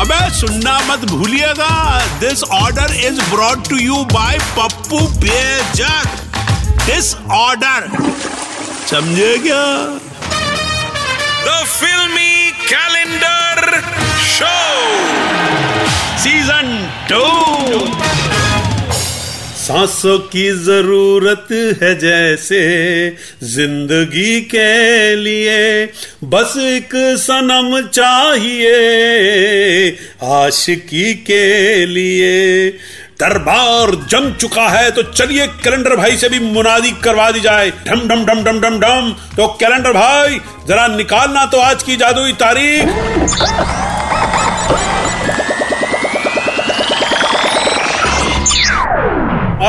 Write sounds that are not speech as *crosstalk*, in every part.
अबे, सुनना मत भूलिएगा। This order is brought to you by Pappu Bejak. This order समझे क्या? द फिल्मी कैलेंडर शो सीज़न टू सांसों की ज़रूरत है जैसे ज़िंदगी के लिए। बस एक सनम चाहिए आशिकी के लिए। दरबार जम चुका है तो चलिए कैलेंडर भाई से भी मुनादी करवा दी जाए। ढम ढम ढम ढम ढम ढम। तो कैलेंडर भाई, जरा निकालना तो आज की जादुई तारीख।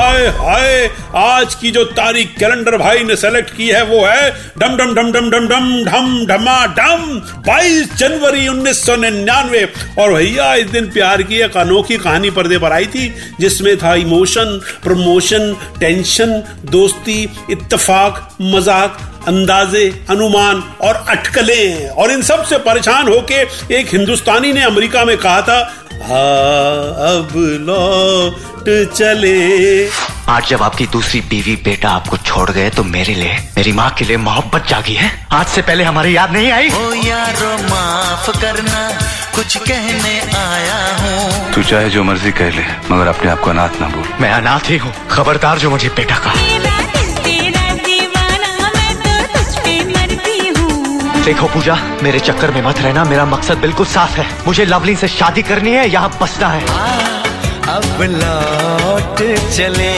हाय हाय, आज की जो तारीख कैलेंडर भाई ने सेलेक्ट की है वो है डम डम डम डम डम डम ढम ढमा डम 22 जनवरी उन्नीस सौ निन्यानवे। और भैया, इस दिन प्यार की एक अनोखी कहानी पर्दे पर आई थी, जिसमें था इमोशन, प्रमोशन, टेंशन, दोस्ती, इत्तेफाक, मज़ाक, अंदाजे, अनुमान और अटकलें। और इन सबसे परेशान होके एक हिंदुस्तानी ने अमेरिका में कहा था हाँ अब लौट चले। आज जब आपकी दूसरी बीवी बेटा आपको छोड़ गए तो मेरे लिए मेरी माँ के लिए मोहब्बत जागी है। आज से पहले हमारी याद नहीं आई। ओ यारो माफ़ करना कुछ कहने आया हूँ। तू चाहे जो मर्ज़ी कह ले मगर अपने आप को अनाथ ना भूल मैं अनाथ ही हूँ खबरदार जो मुझे बेटा का देखो पूजा मेरे चक्कर में मत रहना मेरा मकसद बिल्कुल साफ़ है। मुझे लवली से शादी करनी है यहाँ बसना है। अब लौट चले।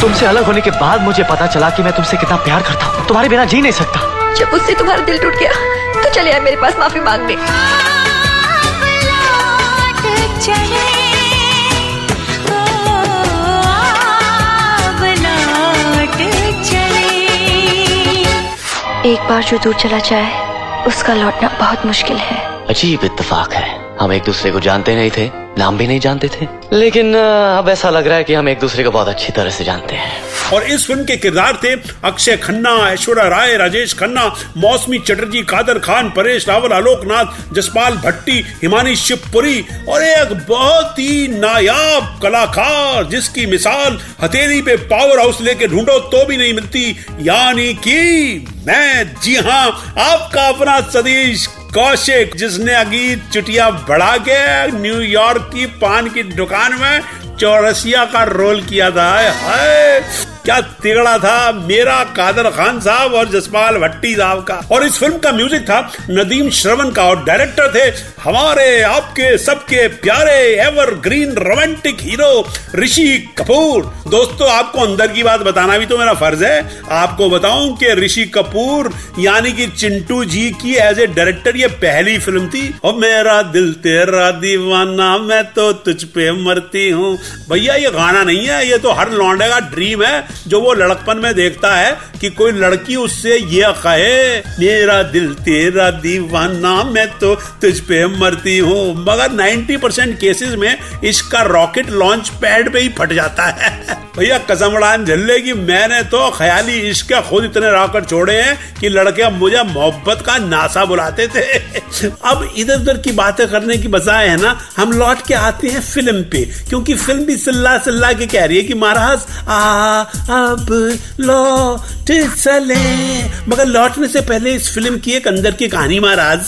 तुमसे अलग होने के बाद मुझे पता चला कि मैं तुमसे कितना प्यार करता हूँ। तुम्हारे बिना जी नहीं सकता। जब उससे तुम्हारा दिल टूट गया तो चले आए मेरे पास माफ़ी मांगने। अब लौट चले। एक बार जो दूर चला जाए, उसका लौटना बहुत मुश्किल है। अजीब इत्तेफाक है। हम एक दूसरे को जानते नहीं थे। नाम भी नहीं जानते थे। लेकिन अब ऐसा लग रहा है कि हम एक दूसरे को बहुत अच्छी तरह से जानते हैं। और इस फ़िल्म के किरदार थे अक्षय खन्ना ऐश्वर्या राय राजेश खन्ना मौसमी चटर्जी कादर खान परेश रावल आलोक नाथ जसपाल भट्टी हिमानी शिवपुरी और एक बहुत ही नायाब कलाकार जिसकी मिसाल हथेली पे पावर हाउस लेके ढूंढो तो भी नहीं मिलती। यानी कि मैं जी हाँ आपका अपना सतीश कौशिक, जिसने अगी चुटिया बढ़ा के न्यूयॉर्क की पान की दुकान में चौरसिया का रोल किया था। हाय। क्या तिगड़ा था? मेरा कादर खान साहब और जसपाल भट्टी साहब का। और इस फ़िल्म का म्यूज़िक था नदीम श्रवण का और डायरेक्टर थे हमारे, आपके, सबके प्यारे evergreen romantic hero Rishi Kapoor. दोस्तों, आपको अंदर की बात बताना भी तो मेरा फ़र्ज़ है। आपको बताऊँ कि ऋषि कपूर यानी कि चिंटू जी की एज ए डायरेक्टर ये पहली फ़िल्म थी। और मेरा दिल तेरा दीवाना, मैं तो तुझ पे मरती हूँ। भैया, ये गाना नहीं है, ये तो हर लौंडे का ड्रीम है। जो वो लड़कपन में देखता है कि कोई लड़की उससे ये कहे, मेरा दिल तेरा दीवाना, मैं तो तुझ पे मरती हूँ। मगर 90 परसेंट केसेस में इसका रॉकेट लॉन्च पैड पे ही फट जाता है। *laughs* भैया, कसम उड़ान झल्ले की मैंने तो ख्याली इश्क खुद इतने रॉकेट छोड़े हैं कि लड़के मुझे मोहब्बत का नासा बुलाते थे। *laughs* अब इधर उधर की बातें करने की बजाय है ना, हम लौट के आते हैं फ़िल्म पे, क्योंकि फ़िल्म भी सिल्ला सिल्ला के कह रही है कि महाराज, आ, अब लौट चले। मगर लौटने से पहले इस फ़िल्म की एक अंदर की कहानी महाराज,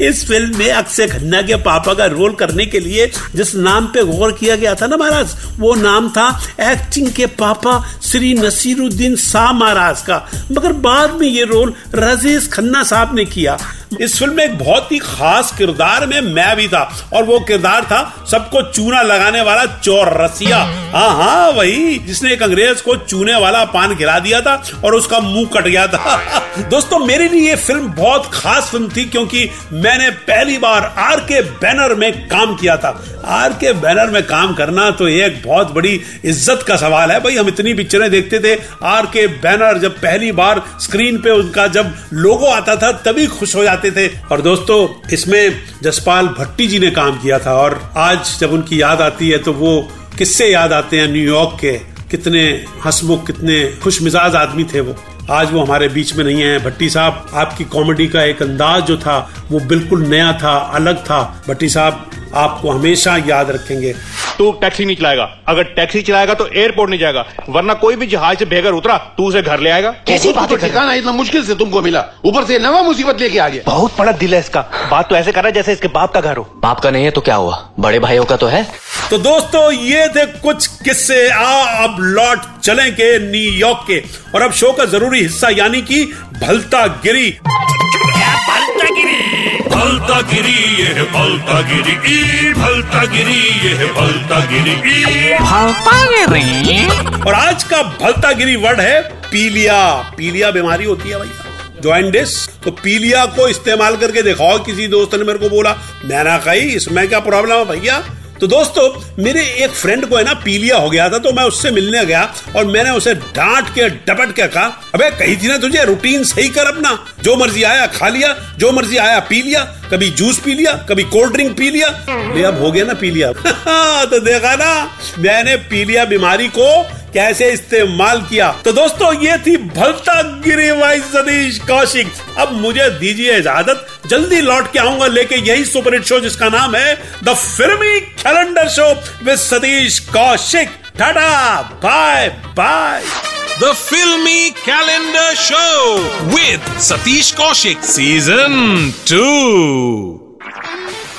इस फ़िल्म में अक्षय खन्ना के पापा का रोल करने के लिए जिस नाम पे गौर किया गया था ना महाराज, वो नाम था एक्टिंग के पापा श्री नसीरुद्दीन शाह महाराज का। मगर बाद में ये रोल राजेश खन्ना साहब ने किया। इस फ़िल्म में एक बहुत ही खास किरदार में मैं भी था और वो किरदार था सबको चूना लगाने वाला चोर रसिया। हाँ हाँ वही, जिसने एक अंग्रेज़ को चूने वाला पान खिला दिया था और उसका मुँह कट गया था। *laughs* दोस्तों, मेरे लिए ये फ़िल्म बहुत खास फ़िल्म थी क्योंकि मैंने पहली बार आर के बैनर में काम किया था। आर के बैनर में काम करना तो एक बहुत बड़ी इज़्ज़त का सवाल है। भाई, हम इतनी पिक्चरें देखते थे, आर के बैनर जब पहली बार स्क्रीन पे उनका जब लोगो आता था, तभी खुश हो जाते थे। और दोस्तों, इसमें जसपाल भट्टी जी ने काम किया था और आज जब उनकी याद आती है तो वो किससे याद आते हैं न्यूयॉर्क के। कितने हंसमुख, कितने खुश मिजाज आदमी थे वो। आज वो हमारे बीच में नहीं है। भट्टी साहब, आपकी कॉमेडी का एक अंदाज जो था, वो बिल्कुल नया था, अलग था। भट्टी साहब, आपको हमेशा याद रखेंगे। तू टैक्सी नहीं चलाएगा। अगर टैक्सी चलाएगा तो एयरपोर्ट नहीं जाएगा। वरना कोई भी जहाज़ से बेघर उतरा तू उसे घर ले आएगा। कैसी बात ठिकाना इतना मुश्किल से तुमको मिला। ऊपर से नवा मुसीबत लेके आ गया बहुत बड़ा दिल है इसका। बात तो ऐसे कर रहा है जैसे इसके बाप का घर हो। बाप का नहीं है तो क्या हुआ? बड़े भाइयों का तो है। तो दोस्तों ये थे कुछ किस्से। आ अब लौट चलेंगे न्यूयॉर्क के। और अब शो का ज़रूरी हिस्सा यानी कि भलता गिरी भलता गिरी ये भलता गिरी ई भलता गिरी ये भलता गिरी ई। भलता गिरी और आज का भलता गिरी वर्ड है पीलिया। पीलिया बीमारी होती है भैया। जॉइंडिस तो पीलिया को इस्तेमाल करके दिखाओ। किसी दोस्त ने मेरे को बोला मैंने कही इसमें क्या प्रॉब्लम है भैया? तो दोस्तों, मेरे एक फ्रेंड को है ना, पीलिया हो गया था तो मैं उससे मिलने गया और मैंने उसे डांट के, डपट के कहा, अबे, कही थी ना तुझे रूटीन सही कर अपना। जो मर्ज़ी आया, खा लिया, जो मर्ज़ी आया, पी लिया, कभी जूस पी लिया, कभी कोल्ड ड्रिंक पी लिया। ले, अब हो गया ना पी लिया *laughs* तो देखा ना, मैंने पीलिया बीमारी को कैसे इस्तेमाल किया? तो दोस्तों, ये थी भलता गिरी भाई सतीश कौशिक। अब मुझे दीजिए इजाज़त। जल्दी लौट के आऊँगा, लेके यही सुपर हिट शो जिसका नाम है the filmy calendar show with Satish Kaushik. Tata, bye bye. The Filmy Calendar Show with Satish Kaushik Season 2.